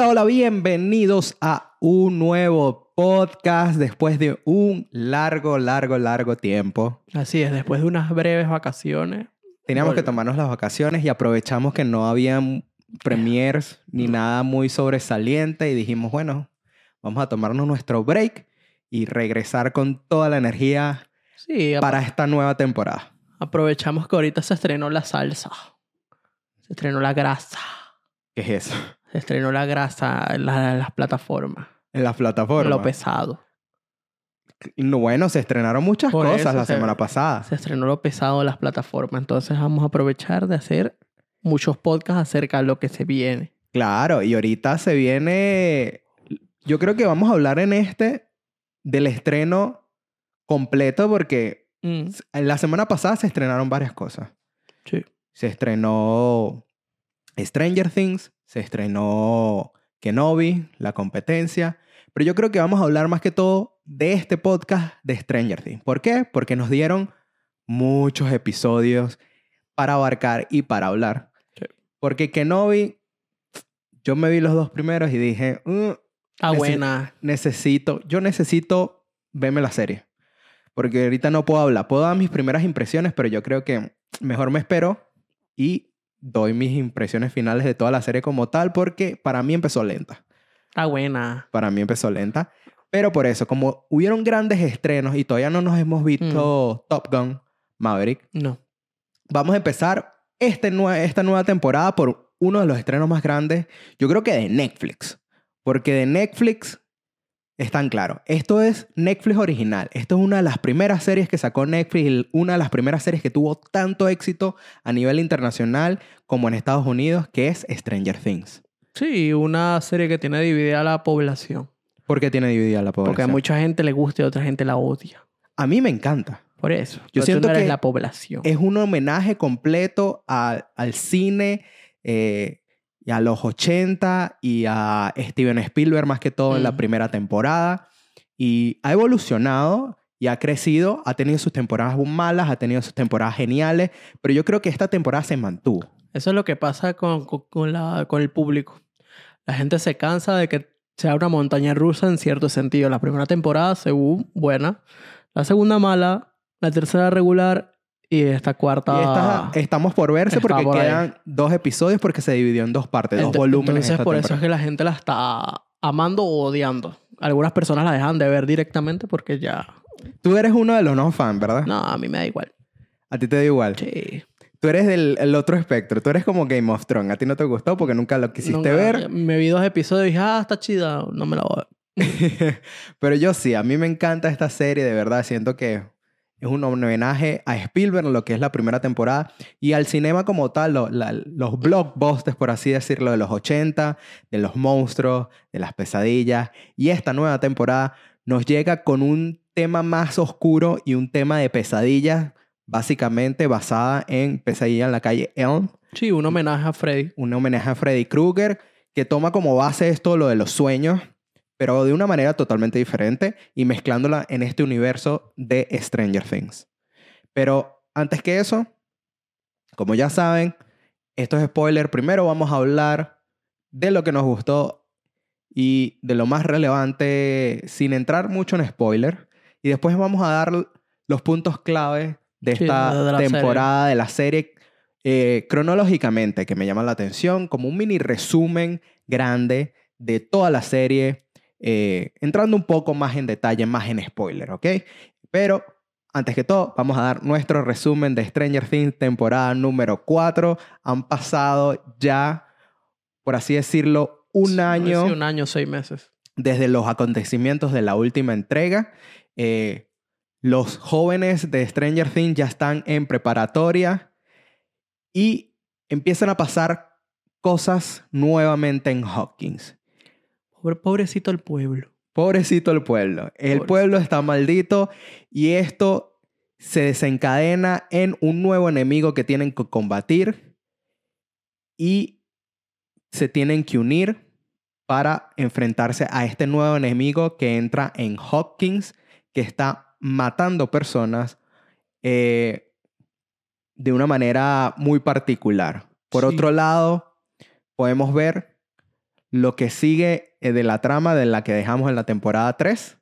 Hola, hola, bienvenidos a un nuevo podcast después de un largo, largo, largo tiempo. Así es, después de unas breves vacaciones. Teníamos que tomarnos las vacaciones y aprovechamos que no había premiers ni nada muy sobresaliente y dijimos, bueno, vamos a tomarnos nuestro break y regresar con toda la energía Sí, para esta nueva temporada. aprovechamos que ahorita se estrenó la salsa. Se estrenó la grasa. ¿Qué es eso? Se estrenó la grasa en, la- en las plataformas. En las plataformas. Lo pesado. No, bueno, se estrenaron muchas Por cosas la se- semana pasada. Se estrenó lo pesado en las plataformas. Entonces vamos a aprovechar de hacer muchos podcasts acerca de lo que se viene. Claro, y ahorita se viene. Yo creo que vamos a hablar en este del estreno completo porque Mm, la semana pasada se estrenaron varias cosas. sí. Se estrenó Stranger Things, se estrenó Kenobi, la competencia. Pero yo creo que vamos a hablar más que todo de este podcast de Stranger Things. ¿Por qué? Porque nos dieron muchos episodios para abarcar y para hablar. Sí. Porque Kenobi, yo me vi los dos primeros y dije, "Mm, Está Ese- buena. necesito, yo necesito verme la serie. Porque ahorita no puedo hablar. Puedo dar mis primeras impresiones, pero yo creo que mejor me espero y doy mis impresiones finales de toda la serie como tal, porque para mí empezó lenta. Está buena. Para mí empezó lenta. Pero por eso, como hubieron grandes estrenos y todavía no nos hemos visto Top Gun Maverick, No. vamos a empezar este nue- esta nueva temporada por uno de los estrenos más grandes, yo creo que de Netflix. Porque de Netflix están claros. Esto es Netflix original. Esto es una de las primeras series que sacó Netflix, y una de las primeras series que tuvo tanto éxito a nivel internacional como en Estados Unidos, que es Stranger Things. Sí, una serie que tiene dividida la población. ¿Por qué tiene dividida la población? Porque a mucha gente le gusta y a otra gente la odia. A mí me encanta. Por eso. Yo siento no que la población. es un homenaje completo a- al cine eh, y a los 80 y a Steven Spielberg más que todo en la primera temporada. Y ha evolucionado y ha crecido, ha tenido sus temporadas malas, ha tenido sus temporadas geniales, pero yo creo que esta temporada se mantuvo. Eso es lo que pasa con, con, con la, con el público. La gente se cansa de que sea una montaña rusa en cierto sentido. La primera temporada, según, buena. La segunda, mala. La tercera, regular. Y esta cuarta... Y esta- estamos por verse porque por ahí. quedan dos episodios porque se dividió en dos partes, dos Ent- volúmenes. Entonces, por eso es temporada. que la gente la está amando o odiando. Algunas personas la dejan de ver directamente porque ya... Tú eres uno de los no fan, ¿verdad? No, a mí me da igual. A ti te da igual. Sí. Tú eres del el otro espectro. Tú eres como Game of Thrones. A ti no te gustó porque nunca lo quisiste Nunca- ver. Me vi dos episodios y dije, ah, está chida. No me la voy a ver. Pero yo sí, a mí me encanta esta serie, de verdad. Siento que es un homenaje a Spielberg, lo que es la primera temporada, y al cinema como tal, lo- la- los blockbusters, por así decirlo, de los 80, de los monstruos, de las pesadillas. Y esta nueva temporada nos llega con un tema más oscuro y un tema de pesadillas, básicamente basada en Pesadilla en la calle Elm, Sí, un homenaje a Freddy. un homenaje a Freddy Krueger que toma como base esto lo de los sueños, pero de una manera totalmente diferente y mezclándola en este universo de Stranger Things. Pero antes que eso, como ya saben, esto es spoiler. Primero vamos a hablar de lo que nos gustó y de lo más relevante sin entrar mucho en spoiler. Y después vamos a dar los puntos clave de Sí, esta de la serie. temporada de la serie eh, cronológicamente, que me llama la atención, como un mini resumen grande de toda la serie, eh, entrando un poco más en detalle, más en spoiler, ¿ok? Pero antes que todo, vamos a dar nuestro resumen de Stranger Things temporada número 4. Han pasado ya, por así decirlo, un Sí, año un año, seis meses. desde los acontecimientos de la última entrega. Eh, los jóvenes de Stranger Things ya están en preparatoria y empiezan a pasar cosas nuevamente en Hawkins. Pobre- pobrecito el pueblo. Pobrecito el pueblo. El Pobrecito. pueblo está maldito y esto se desencadena en un nuevo enemigo que tienen que combatir y se tienen que unir para enfrentarse a este nuevo enemigo que entra en Hawkins, que está matando personas eh, de una manera muy particular. Por Sí. otro lado, podemos ver lo que sigue de la trama de la que dejamos en la temporada 3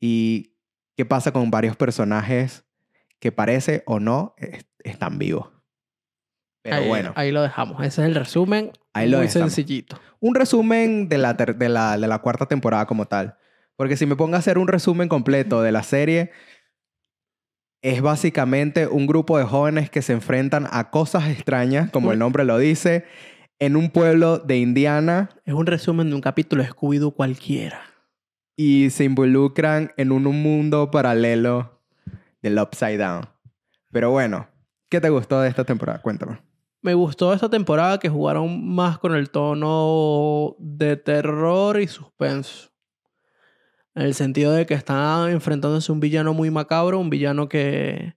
y qué pasa con varios personajes que parece o no es- están vivos. Pero ahí, bueno, Ahí lo dejamos. Ese es el resumen. Ahí lo muy dejamos. sencillito. un resumen de la, de, la, de la cuarta temporada como tal. Porque si me pongo a hacer un resumen completo de la serie, es básicamente un grupo de jóvenes que se enfrentan a cosas extrañas, como el nombre lo dice, en un pueblo de Indiana Es un resumen de un capítulo de Scooby-Doo cualquiera. y se involucran en un, un mundo paralelo del Upside Down. Pero bueno, ¿qué te gustó de esta temporada? Cuéntame. Me gustó esta temporada que jugaron más con el tono de terror y suspenso. En el sentido de que están enfrentándose a un villano muy macabro, un villano que,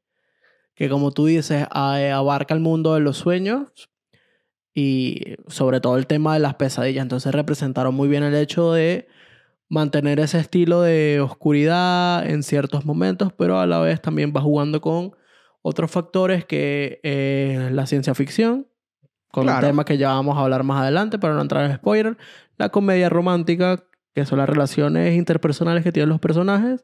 que como tú dices, abarca el mundo de los sueños y sobre todo el tema de las pesadillas. Entonces representaron muy bien el hecho de mantener ese estilo de oscuridad en ciertos momentos, pero a la vez también va jugando con otros factores que eh, la ciencia ficción, con Claro. un tema que ya vamos a hablar más adelante para no entrar en spoiler, la comedia romántica, que son las relaciones interpersonales que tienen los personajes,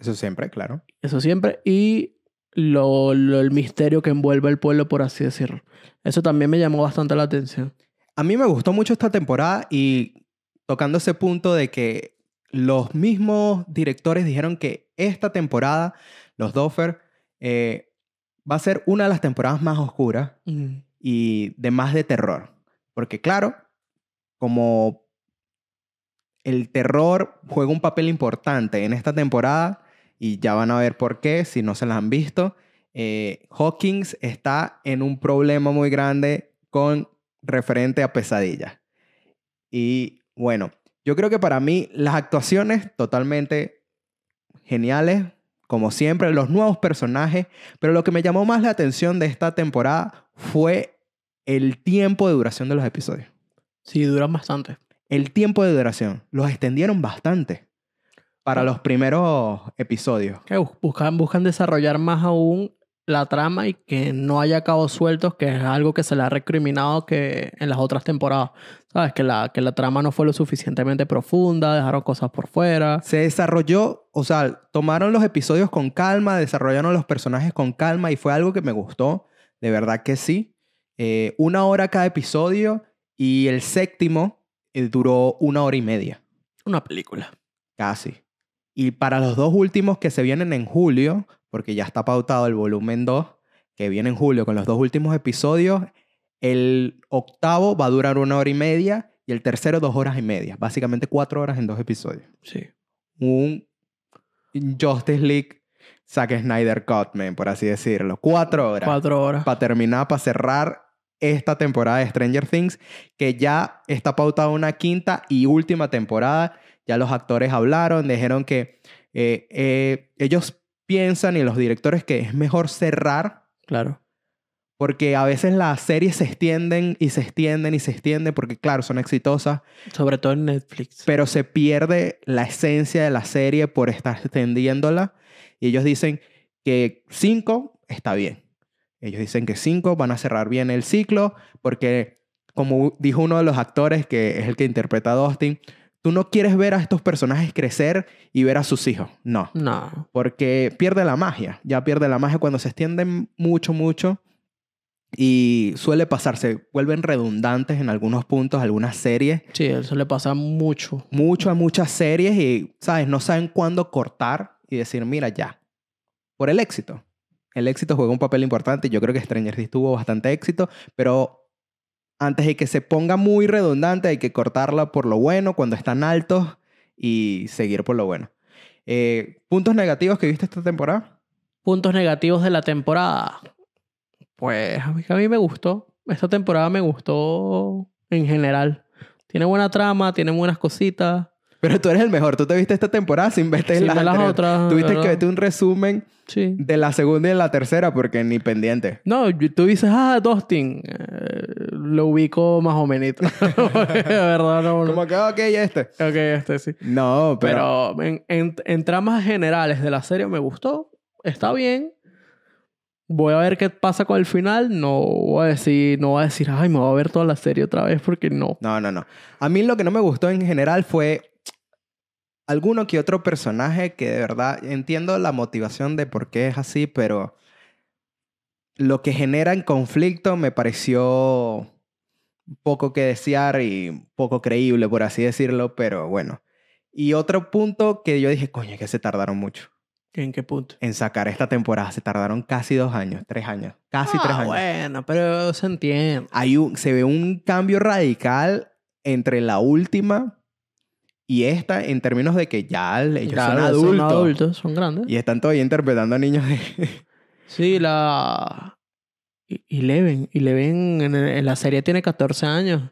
Eso siempre, claro. eso siempre, y lo, lo- el misterio que envuelve el pueblo, por así decirlo. Eso también me llamó bastante la atención. A mí me gustó mucho esta temporada y tocando ese punto de que los mismos directores dijeron que esta temporada, los Doffer, eh, va a ser una de las temporadas más oscuras Mm. y de más de terror. Porque claro, como el terror juega un papel importante en esta temporada, y ya van a ver por qué si no se las han visto, eh, Hawkins está en un problema muy grande con referente a pesadillas. Y bueno, yo creo que para mí las actuaciones totalmente geniales, como siempre, los nuevos personajes, pero lo que me llamó más la atención de esta temporada fue el tiempo de duración de los episodios. Sí, duran bastante. El tiempo de duración. Los extendieron bastante para los primeros episodios. Que bus- buscan, buscan desarrollar más aún la trama y que no haya cabos sueltos, que es algo que se le ha recriminado que en las otras temporadas. ¿Sabes? Que la, que la trama no fue lo suficientemente profunda, dejaron cosas por fuera. Se desarrolló, o sea, tomaron los episodios con calma, desarrollaron los personajes con calma y fue algo que me gustó. De verdad que sí. Eh, una hora cada episodio y el séptimo eh, duró una hora y media. Una película. Casi. Y para los dos últimos que se vienen en julio, porque ya está pautado el volumen 2, que viene en julio con los dos últimos episodios, el octavo va a durar una hora y media y el tercero dos horas y media. Básicamente cuatro horas en dos episodios. Sí. Un Justice League Zack Snyder Cut, man, por así decirlo. Cuatro horas. Cuatro horas. Para terminar, para cerrar esta temporada de Stranger Things, que ya está pautada una quinta y última temporada. Ya los actores hablaron, dijeron que eh, eh, ellos piensan y los directores que es mejor cerrar Claro. porque a veces las series se extienden y se extienden y se extienden porque claro, son exitosas, Sobre todo en Netflix. pero se pierde la esencia de la serie por estar extendiéndola. Y ellos dicen que cinco está bien. Ellos dicen que cinco van a cerrar bien el ciclo porque, como dijo uno de los actores, que es el que interpreta a Dustin, tú no quieres ver a estos personajes crecer y ver a sus hijos. No. No. Porque pierde la magia. Ya pierde la magia cuando se extienden mucho, mucho. Y suele pasar, se vuelven redundantes en algunos puntos, algunas series. Sí, eso le pasa mucho. Mucho a muchas series y, ¿sabes? No saben cuándo cortar y decir, mira, ya. Por el éxito. El éxito juega un papel importante. Yo creo que Stranger Things tuvo bastante éxito, pero antes de que se ponga muy redundante, hay que cortarla por lo bueno, cuando están altos y seguir por lo bueno. Eh, ¿Puntos negativos que viste esta temporada? Puntos negativos de la temporada. Pues a mí, a mí me gustó. Esta temporada me gustó en general. Tiene buena trama, tiene buenas cositas. Pero tú eres el mejor. Tú te viste esta temporada sin verte las, ver las anteriores. otras, Tuviste que ¿verdad? verte un resumen Sí. de la segunda y de la tercera porque ni pendiente. No, tú dices, ah, Dustin. Eh, lo ubico más o menos. De verdad, no. no. Como que, ok, este. Ok, este sí. No, pero... Pero en, en, en tramas generales de la serie me gustó. Está bien. Voy a ver qué pasa con el final. No voy a decir, no voy a decir, ay, me voy a ver toda la serie otra vez porque no. No, no, no. A mí lo que no me gustó en general fue alguno que otro personaje que de verdad entiendo la motivación de por qué es así, pero lo que genera en conflicto me pareció poco que desear y poco creíble, por así decirlo, pero bueno. Y otro punto que yo dije, coño, es que se tardaron mucho ¿En qué punto? en sacar esta temporada. Se tardaron casi dos años, tres años, casi tres Ah, años. Bueno, pero se entiende. Hay un, se ve un cambio radical entre la última y esta en términos de que ya ellos Claro, son adultos. Son adultos, son grandes. Y están todavía interpretando a niños de... Sí, la... Eleven. Eleven en, en la serie tiene 14 años.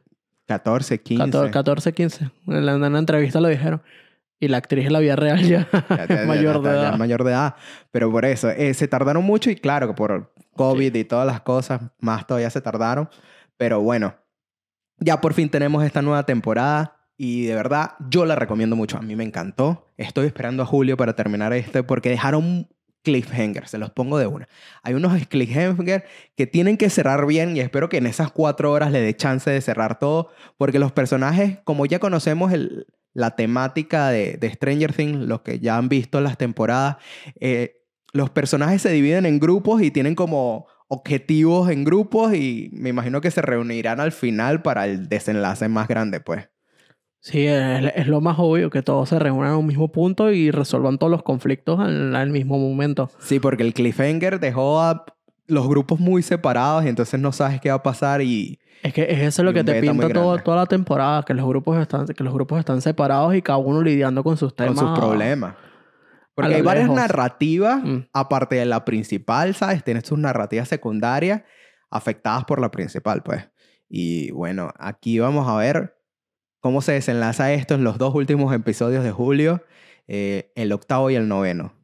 14, 15. 14, 14 15. En la, en la entrevista lo dijeron. Y la actriz en la vida real ya, Ya- mayor ya- de edad. mayor de edad. Pero por eso, eh, se tardaron mucho y claro que por COVID y todas las cosas, más todavía se tardaron. Pero bueno, ya por fin tenemos esta nueva temporada y de verdad yo la recomiendo mucho. A mí me encantó. Estoy esperando a Julio para terminar este porque dejaron cliffhanger, se los pongo de una. Hay unos cliffhanger que tienen que cerrar bien y espero que en esas cuatro horas le dé chance de cerrar todo porque los personajes, como ya conocemos el- la temática de, de Stranger Things, los que ya han visto las temporadas, eh, los personajes se dividen en grupos y tienen como objetivos en grupos y me imagino que se reunirán al final para el desenlace más grande, pues. Sí, es, es lo más obvio que todos se reúnan en un mismo punto y resuelvan todos los conflictos en el mismo momento. Sí, porque el cliffhanger dejó a los grupos muy separados y entonces no sabes qué va a pasar y Es que es eso lo que te pinta todo- toda la temporada, que los grupos están, que los grupos están separados y cada uno lidiando con sus con temas. sus problemas. Porque hay varias narrativas, Mm. aparte de la principal, ¿sabes? Tienes tus narrativas secundarias afectadas por la principal, pues. Y bueno, aquí vamos a ver cómo se desenlaza esto en los dos últimos episodios de julio, eh, el octavo y el noveno,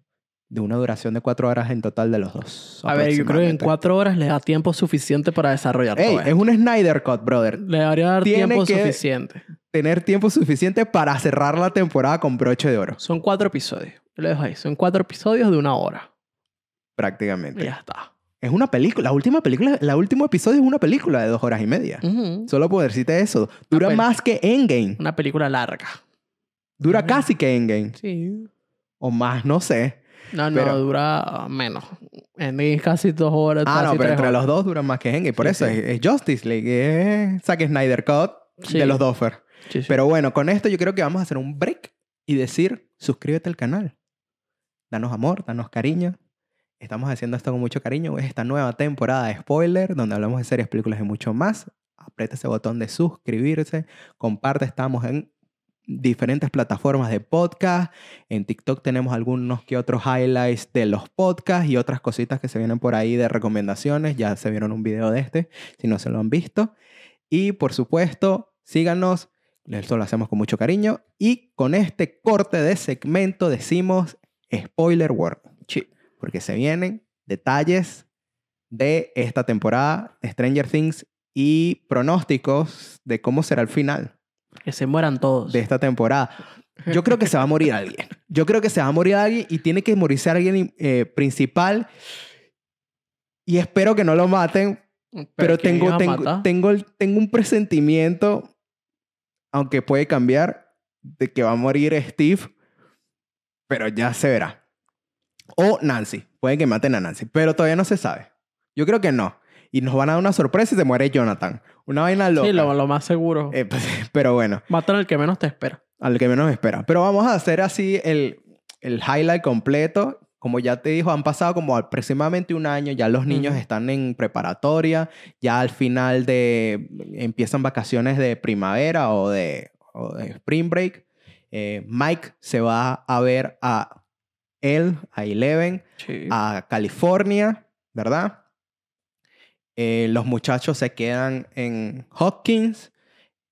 de una duración de cuatro horas en total de los dos. A ver, yo creo que en cuatro horas le da tiempo suficiente para desarrollar Ey, todo. es esto. un Snyder Cut, brother. Le debería dar tiene tiempo que- suficiente. Tener tiempo suficiente para cerrar la temporada con broche de oro, Son cuatro episodios. Yo le dejo ahí. Son cuatro episodios de una hora. Y prácticamente. ya está. Es una película. La última película, la último episodio es una película de dos horas y media. Solo por decirte eso. Dura más que Endgame. Una película larga. Dura casi que Endgame. Sí. O más, no sé. No, no, Pero- dura menos. En casi dos horas. Ah, no, pero tres entre horas. los dos duran más que Endgame. Por Sí, eso sí. Es, es Justice League. Es Zack Snyder Cut Sí. de los Doffer. Pero bueno, con esto yo creo que vamos a hacer un break y decir, suscríbete al canal. Danos amor, danos cariño. Estamos haciendo esto con mucho cariño. Es esta nueva temporada de spoiler, donde hablamos de series, películas y mucho más. Aprieta ese botón de suscribirse. Comparte, estamos en diferentes plataformas de podcast. En TikTok tenemos algunos que otros highlights de los podcasts y otras cositas que se vienen por ahí de recomendaciones. Ya se vieron un video de este, si no se lo han visto. Y por supuesto, síganos. Esto lo hacemos con mucho cariño. Y con este corte de segmento decimos spoiler word. Porque se vienen detalles de esta temporada de Stranger Things y pronósticos de cómo será el final Que se mueran todos. de esta temporada. Yo creo que se va a morir alguien. Yo creo que se va a morir alguien y tiene que morirse alguien eh, principal. Y espero que no lo maten, pero ¿quién tengo, tengo, tengo, tengo un presentimiento, aunque puede cambiar, de que va a morir Steve, pero ya se verá. O Nancy. Puede que maten a Nancy, pero todavía no se sabe. Yo creo que no. Y nos van a dar una sorpresa y se muere Jonathan. Una vaina loca. Sí, lo, lo más seguro. Eh, pues, pero bueno, Matan al que menos te espera. al que menos espera. Pero vamos a hacer así el, el highlight completo. Como ya te dijo, han pasado como aproximadamente un año, ya los niños están en preparatoria, ya al final de empiezan vacaciones de primavera o de, o de spring break. Eh, Mike se va a ver a él, a Eleven, Sí. a California, ¿verdad? Eh, los muchachos se quedan en Hopkins.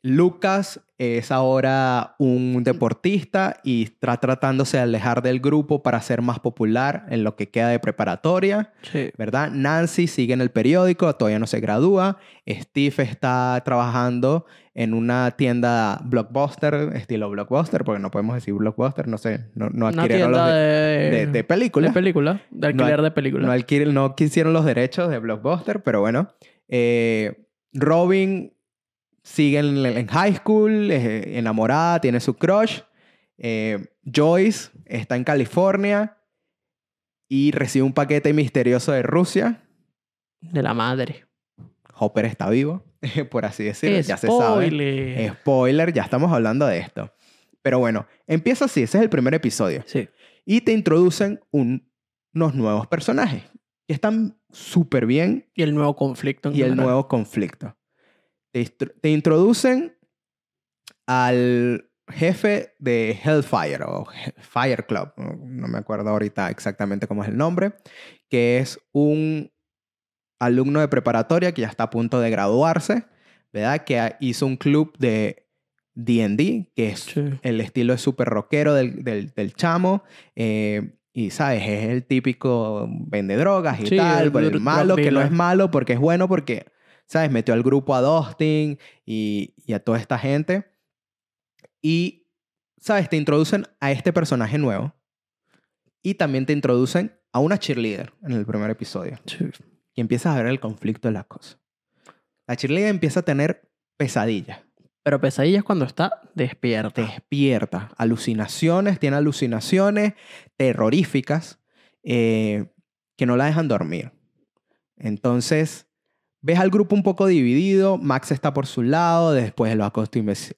Lucas es ahora un deportista y está tratándose de alejar del grupo para ser más popular en lo que queda de preparatoria, Sí. ¿verdad? Nancy sigue en el periódico, todavía no se gradúa. Steve está trabajando en una tienda blockbuster, estilo blockbuster, porque no podemos decir blockbuster, no sé, no, no adquirieron los de, de, de- de películas. de película, de alquiler de película. No, no quisieron los derechos de Blockbuster, pero bueno. Eh, Robin sigue en, en high school, es enamorada, tiene su crush. Eh, Joyce está en California y recibe un paquete misterioso de Rusia. De la madre. Hopper está vivo, por así decirlo. Ya se sabe. Spoiler. Spoiler, ya estamos hablando de esto. Pero bueno, empieza así. Ese es el primer episodio. Sí. Y te introducen un- unos nuevos personajes que están súper bien Y el nuevo conflicto. en y el nuevo conflicto. Te, introducen al jefe de Hellfire o Fire Club, no me acuerdo ahorita exactamente cómo es el nombre, que es un alumno de preparatoria que ya está a punto de graduarse, ¿verdad? Que hizo un club de D&D, que es Sí. el estilo es súper rockero del, del, del chamo. eh, y, ¿sabes? Es el típico vende drogas y Sí, tal. el Pero el drug malo, que no es malo porque es bueno porque, ¿sabes? Metió al grupo a Dustin y, y a toda esta gente. Y, ¿sabes? Te introducen a este personaje nuevo. Y también te introducen a una cheerleader en el primer episodio. Sí. Y empiezas a ver el conflicto de las cosas. La cheerleader empieza a tener pesadillas Pero pesadillas cuando está despierta. despierta, alucinaciones, tiene alucinaciones terroríficas eh, que no la dejan dormir. Entonces, ves al grupo un poco dividido, Max está por su lado después de los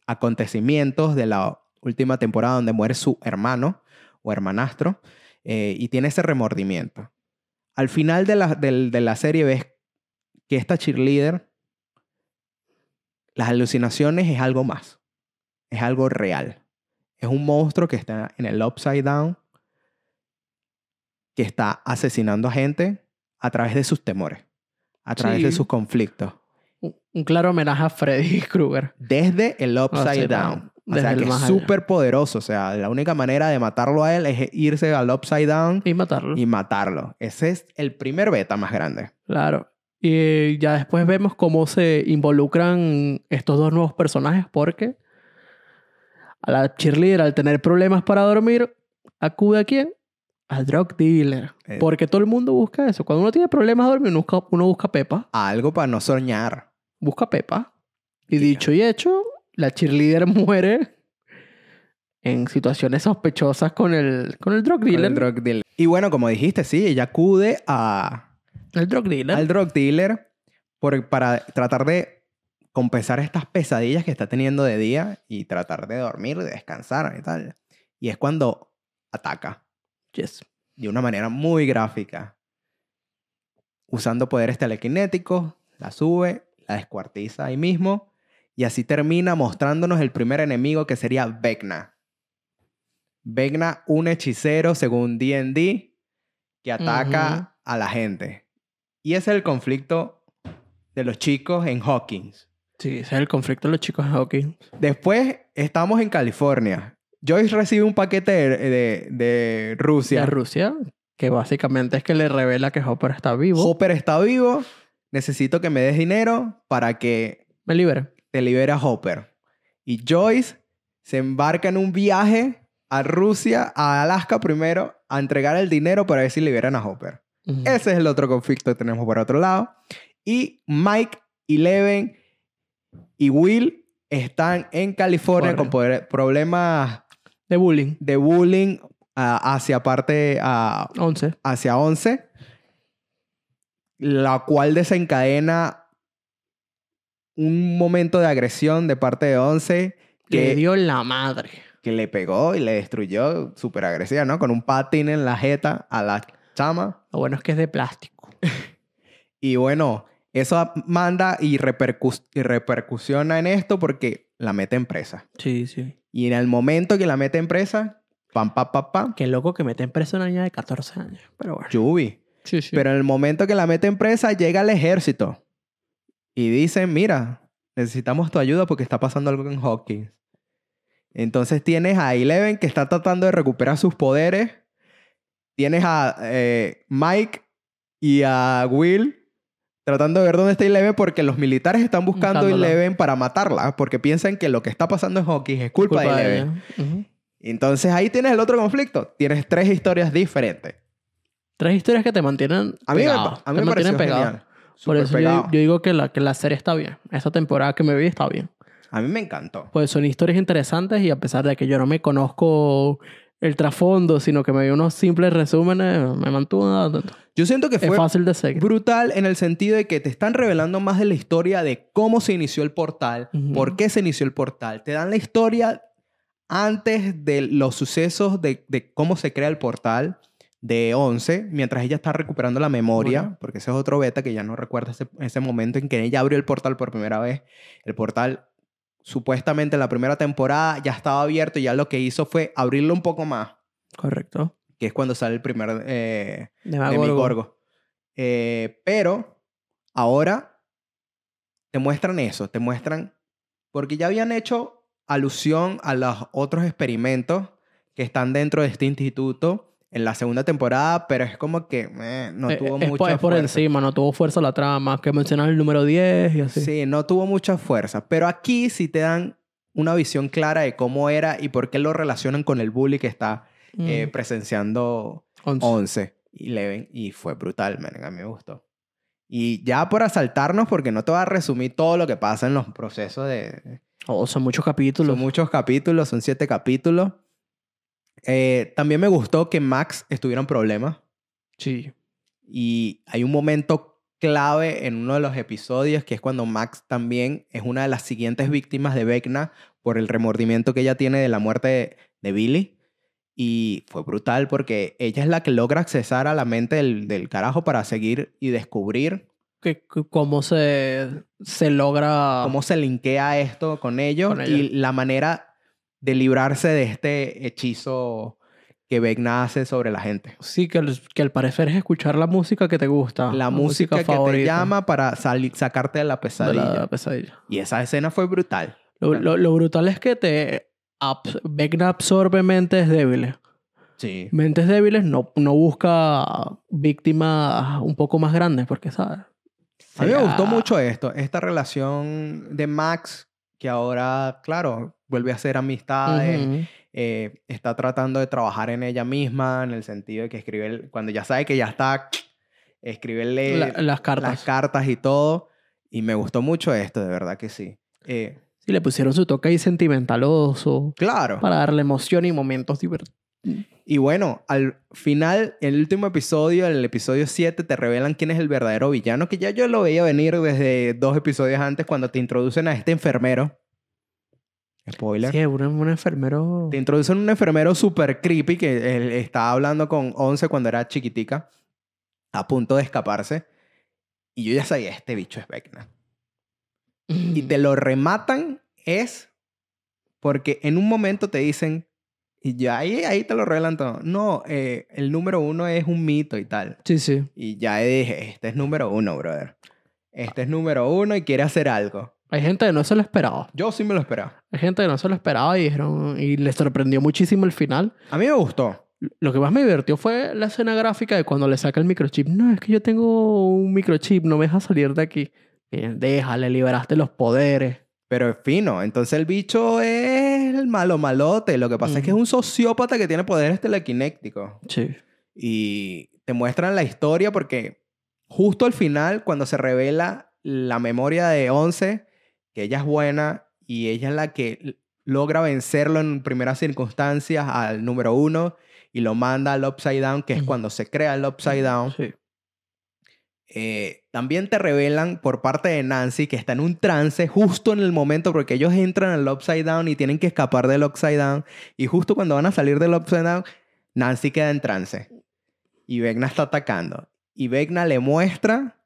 acontecimientos- de la última temporada donde muere su hermano o hermanastro eh, y tiene ese remordimiento. Al final de la, de la serie ves que esta cheerleader, las alucinaciones es algo más es algo real. Es un monstruo que está en el Upside Down, que está asesinando a gente a través de sus temores, a través de sus conflictos. Un claro homenaje a Freddy Krueger. Desde el Upside Upside Down. Down. O sea, que es súper poderoso. O sea, la única manera de matarlo a él es irse al Upside Down Y matarlo. y matarlo. Ese es el primer beta más grande. Claro. Y ya después vemos cómo se involucran estos dos nuevos personajes porque a la cheerleader al tener problemas para dormir, acude a quién? Al drug dealer. Eh. Porque todo el mundo busca eso. Cuando uno tiene problemas de dormir, uno busca, uno busca pepa. Algo para no soñar. Busca pepa. Y Sí. dicho y hecho, la cheerleader muere en situaciones sospechosas con el, con el drug con el dealer. drug dealer. Y bueno, como dijiste, sí, ella acude a, El drug dealer. al drug dealer por- para tratar de compensar estas pesadillas que está teniendo de día y tratar de dormir, de descansar y tal. Y es cuando ataca Yes. de una manera muy gráfica. Usando poderes telequinéticos, la sube, la descuartiza ahí mismo y así termina mostrándonos el primer enemigo que sería Vecna. Vecna, un hechicero según D&D que ataca a la gente. Y ese es el conflicto de los chicos en Hawkins. Sí, ese es el conflicto de los chicos de hockey. Después estamos en California. Joyce recibe un paquete de, de- de Rusia. de Rusia, que básicamente es que le revela que Hopper está vivo. Hopper está vivo. Necesito que me des dinero para que Me libera. te libere a Hopper. Y Joyce se embarca en un viaje a Rusia, a Alaska primero, a entregar el dinero para ver si liberan a Hopper. Ese es el otro conflicto que tenemos por otro lado. Y Mike, Eleven y Will están en California Corre. con problemas De bullying. de bullying hacia parte a 11. hacia 11, la cual desencadena un momento de agresión de parte de 11 Le que, dio la madre. que le pegó y le destruyó súper agresiva, ¿no? Con un patín en la jeta a la chama. Lo bueno es que es de plástico. Y bueno, eso manda y, repercus- y repercusiona en esto porque la mete en presa. Sí, sí. Y en el momento que la mete en presa, pam, pam, pam, pam, Qué loco que meten preso a una niña de 14 años. Pero bueno. Yubi. Sí, sí. Pero en el momento que la mete en presa, llega el ejército. Y dicen, mira, necesitamos tu ayuda porque está pasando algo en Hawkins. Entonces tienes a Eleven que está tratando de recuperar sus poderes. Tienes a eh, Mike y a Will tratando de ver dónde está Eleven porque los militares están buscando a. Eleven para matarla porque piensan que lo que está pasando en Hawkins es culpa, Culpa de Eleven. Entonces ahí tienes el otro conflicto. Tienes tres historias diferentes. Tres historias que te mantienen A mí, me, a mí te me mantienen pegado. genial. Por eso yo, yo digo que la, que la serie está bien. Esta temporada que me vi está bien. A mí me encantó. Pues son historias interesantes y a pesar de que yo no me conozco el trasfondo, sino que me vi unos simples resúmenes, me mantuvo atento. Yo siento que fue fácil de seguir. brutal en el sentido de que te están revelando más de la historia de cómo se inició el portal, por qué se inició el portal. Te dan la historia antes de los sucesos de, de cómo se crea el portal de 11, mientras ella está recuperando la memoria, Bueno. porque ese es otro beta que ya no recuerda ese, ese momento en que ella abrió el portal por primera vez. El portal, supuestamente en la primera temporada, ya estaba abierto y ya lo que hizo fue abrirlo un poco más, Correcto. que es cuando sale el primer... eh, Demagorgo. Eh, pero ahora te muestran eso, te muestran, porque ya habían hecho alusión a los otros experimentos que están dentro de este instituto en la segunda temporada, pero es como que eh, no Eh, tuvo es, por, mucha es por fuerza. encima, no tuvo fuerza la trama, que mencionas el número 10 y así. Sí, no tuvo mucha fuerza, pero aquí sí te dan una visión clara de cómo era y por qué lo relacionan con el bully que está Mm, eh, presenciando once. 11 y Eleven y fue brutal, man, a mí me gustó. Y ya por asaltarnos, porque no te voy a resumir todo lo que pasa en los procesos de... Oh, son muchos capítulos. Son muchos capítulos, son siete capítulos. Eh, también me gustó que Max estuviera en problemas Sí. y hay un momento clave en uno de los episodios que es cuando Max también es una de las siguientes víctimas de Vecna por el remordimiento que ella tiene de la muerte de, de Billy. Y fue brutal porque ella es la que logra accesar a la mente del, del carajo para seguir y descubrir Que, que- cómo se, se logra... cómo se linkea esto con ellos. Con y la manera de librarse de este hechizo que Vecna hace sobre la gente. Sí, que, al- que al parecer es escuchar la música que te gusta. la música, que te llama para sali- sacarte de la de pesadilla. la pesadilla. Y esa escena fue brutal. Lo, lo- lo brutal es que te... abs- absorbe mentes débiles. Sí. Mentes débiles no, no busca víctimas un poco más grandes, porque, ¿sabes? A mí me gustó mucho esto, esta relación de Max, que ahora, claro, vuelve a ser amistades, eh, está tratando de trabajar en ella misma, en el sentido de que escribe, el- cuando ya sabe que ya está, escribirle La- las cartas. las cartas y todo, y me gustó mucho esto, de verdad que sí. Eh, Sí, le pusieron su toque ahí sentimentaloso claro. para darle emoción y momentos divertidos. Y bueno, al final, en el último episodio, en el episodio 7, te revelan quién es el verdadero villano, que ya yo lo veía venir desde dos episodios antes cuando te introducen a este enfermero. Spoiler. Sí, un, un enfermero... Te introducen un enfermero súper creepy que él estaba hablando con 11 cuando era chiquitica, a punto de escaparse. Y yo ya sabía, este bicho es Vecna. Y te lo rematan es porque en un momento te dicen, y ya ahí, ahí te lo revelan todo. No, eh, el número uno es un mito y tal. Sí, sí. Y ya dije, este es número uno, brother. Este es número uno y quiere hacer algo. Hay gente que no se lo esperaba. Yo sí me lo esperaba. Hay gente que no se lo esperaba y dijeron... Y les sorprendió muchísimo el final. A mí me gustó. Lo que más me divirtió fue la escena gráfica de cuando le saca el microchip. No, es que yo tengo un microchip, no me deja salir de aquí. Bien, déjale, liberaste los poderes. Pero es fino. Entonces el bicho es el malo malote. Lo que pasa es que es un sociópata que tiene poderes telequinéticos. Sí. Y te muestran la historia porque justo al final, cuando se revela la memoria de Once, que ella es buena y ella es la que logra vencerlo en primeras circunstancias al número uno y lo manda al Upside Down, que es cuando se crea el Upside Down. Sí. Eh, también te revelan por parte de Nancy que está en un trance justo en el momento porque ellos entran al Upside Down y tienen que escapar del Upside Down. Y justo cuando van a salir del Upside Down, Nancy queda en trance. Y Vecna está atacando. Y Vecna le muestra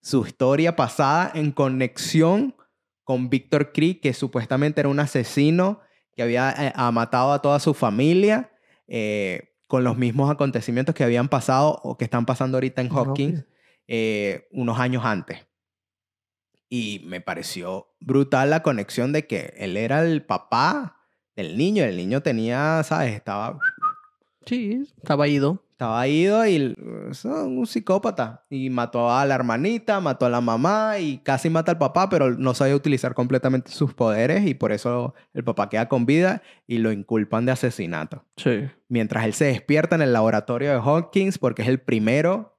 su historia pasada en conexión con Victor Creek que supuestamente era un asesino que había eh, matado a toda su familia eh, con los mismos acontecimientos que habían pasado o que están pasando ahorita en Hopkins eh, unos años antes. Y me pareció brutal la conexión de que él era el papá del niño. El niño tenía, ¿sabes? Estaba, Sí, estaba ido. estaba ido y es un psicópata. Y mató a la hermanita, mató a la mamá y casi mata al papá, pero no sabía utilizar completamente sus poderes y por eso el papá queda con vida y lo inculpan de asesinato. Sí. Mientras él se despierta en el laboratorio de Hawkins porque es el primero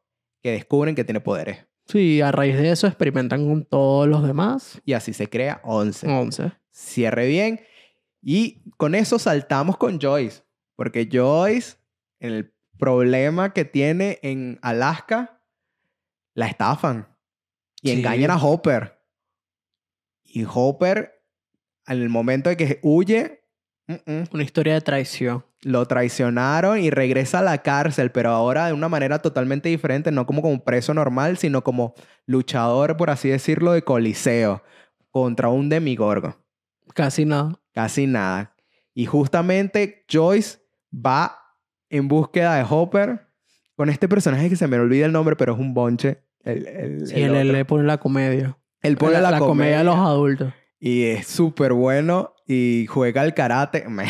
que descubren que tiene poderes. Sí, a raíz de eso experimentan con todos los demás. Y así se crea 11. 11. Cierre bien. Y con eso saltamos con Joyce. Porque Joyce, el problema que tiene en Alaska, la estafan. Y Sí. engañan a Hopper. Y Hopper, en el momento de que huye, mm, mm, Una historia de traición. Lo traicionaron y regresa a la cárcel, pero ahora de una manera totalmente diferente, no como como preso normal, sino como luchador, por así decirlo, de coliseo contra un demigorgo. Casi nada. Casi nada. Y justamente Joyce va en búsqueda de Hopper con este personaje que se me olvida el nombre, pero es un bonche. El, el- Sí, el él, le pone la comedia. Él pone la, comedia comedia de los adultos. y es súper bueno y juega al karate. Me-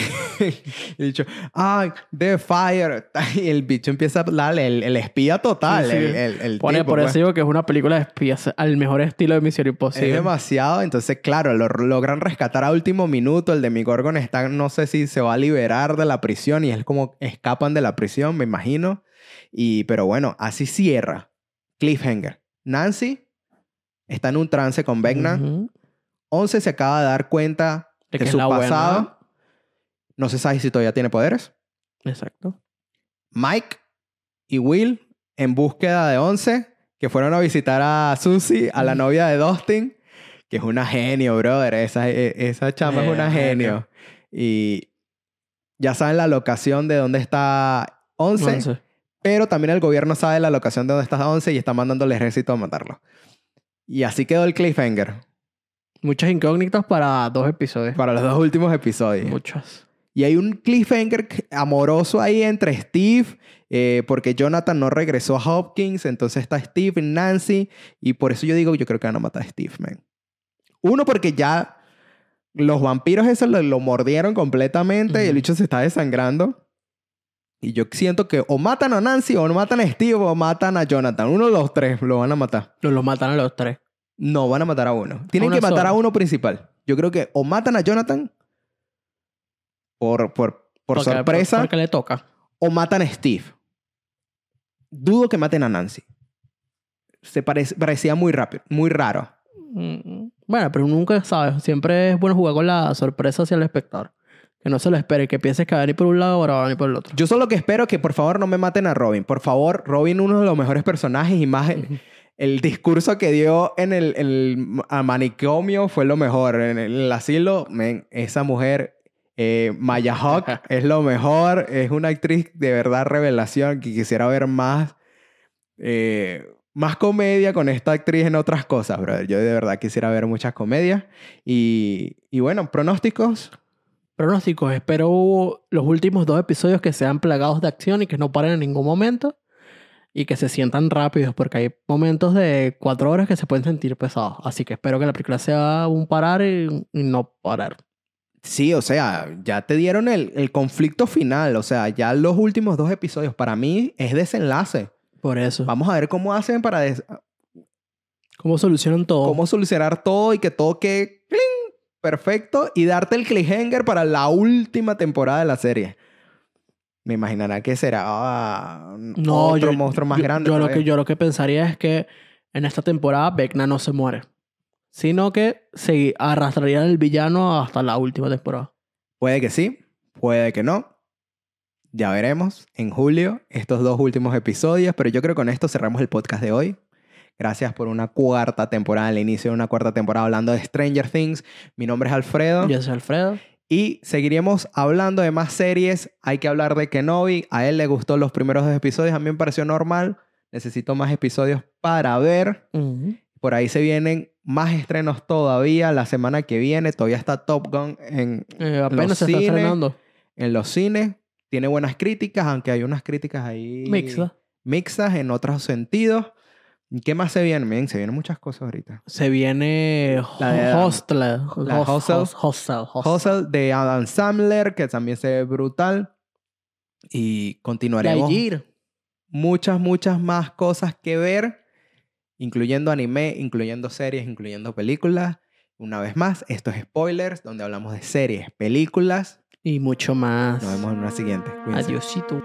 y dicho, ah, The Fire. Y el bicho empieza a darle el, el espía total. Sí, sí. El, el, el Pone, tipo, por pues. eso digo que es una película de espías al mejor estilo de Misión Es Imposible. demasiado. Entonces, claro, lo logran rescatar a último minuto. El de Gorgon está, no sé si se va a liberar de la prisión y es como escapan de la prisión, me imagino. Y, pero bueno, así cierra. Cliffhanger. Nancy está en un trance con Vecna. Ujú. Once se acaba de dar cuenta De de, su buena. pasado. No se sabe si todavía tiene poderes. Exacto. Mike y Will en búsqueda de Once, que fueron a visitar a Susie, a la Mm. novia de Dustin, que es una genio, brother. Esa, e- esa chama es Eh, una genio. Y ya saben la locación de dónde está Once, Once. pero también el gobierno sabe la locación de dónde está Once y está mandando al ejército a matarlo. Y así quedó el cliffhanger Muchas incógnitas para dos episodios. para los dos últimos episodios. Muchas. Y hay un cliffhanger amoroso ahí entre Steve, eh, porque Jonathan no regresó a Hopkins, entonces está Steve y Nancy, y por eso yo digo, yo creo que van a matar a Steve, man. Uno, porque ya los vampiros esos lo, lo mordieron completamente y el bicho se está desangrando. Y yo siento que o matan a Nancy, o matan a Steve, o matan a Jonathan. Uno de los tres lo van a matar. Los, los matan a los tres. No, van a matar a uno. Tienen que matar sola. a uno principal. Yo creo que o matan a Jonathan por, por, por Porque- sorpresa Porque le toca. o matan a Steve. Dudo que maten a Nancy. Se parecía muy rápido, muy raro. Mm, Bueno, pero nunca sabes. Siempre es bueno jugar con la sorpresa hacia el espectador. Que no se lo espere. Que pienses que va a venir por un lado ahora va a venir por el otro. Yo solo que espero que por favor no me maten a Robin. Por favor, Robin, uno de los mejores personajes y más el, discurso que dio en el, en el ma- manicomio fue lo mejor. En el, el asilo, esa mujer, eh, Maya Hawk, es lo mejor. Es una actriz de verdad revelación que quisiera ver más, eh, más comedia con esta actriz en otras cosas, brother. Yo de verdad quisiera ver muchas comedias. Y, y bueno, pronósticos. Pronósticos. Espero los últimos dos episodios que sean plagados de acción y que no paren en ningún momento. Y que se sientan rápidos, porque hay momentos de cuatro horas que se pueden sentir pesados. Así que espero que la película sea un parar y, y no parar. Sí, o sea, ya te dieron el, el conflicto final. O sea, ya los últimos dos episodios para mí es desenlace. Por eso. Vamos a ver cómo hacen para des- ¿Cómo solucionan todo? cómo solucionar todo y que todo quede ¡cling! perfecto y darte el cliffhanger para la última temporada de la serie. Me imaginará que será ah, No, otro yo, monstruo más yo- grande. Yo lo, todavía. que, yo lo que pensaría es que en esta temporada Vecna no se muere. Sino que se arrastraría el villano hasta la última temporada. Puede que sí, puede que no. Ya veremos en julio estos dos últimos episodios, pero yo creo que con esto cerramos el podcast de hoy. Gracias por una cuarta temporada, el inicio de una cuarta temporada hablando de Stranger Things. Mi nombre es Alfredo Yo soy Alfredo. Y seguiremos hablando de más series. Hay que hablar de Kenobi. A él le gustó los primeros dos episodios, a mí me pareció normal. Necesito más episodios para ver. Por ahí se vienen más estrenos todavía. La semana que viene todavía está Top Gun en, Eh, apenas Los se está cines. estrenando. en los cines. Tiene buenas críticas, aunque hay unas críticas ahí Mixta. mixtas en otros sentidos. ¿Y ¿Qué más se viene? Miren, se vienen muchas cosas ahorita. Se viene La de- Hostel. la Hostel. Hostel. Hustle de Adam Sandler, que también se ve brutal. Y continuaremos muchas, muchas más cosas que ver, incluyendo anime, incluyendo series, incluyendo películas. Una vez más, esto es Spoilers, donde hablamos de series, películas. Y mucho más. Nos vemos en una siguiente. Cuídense. Adiosito.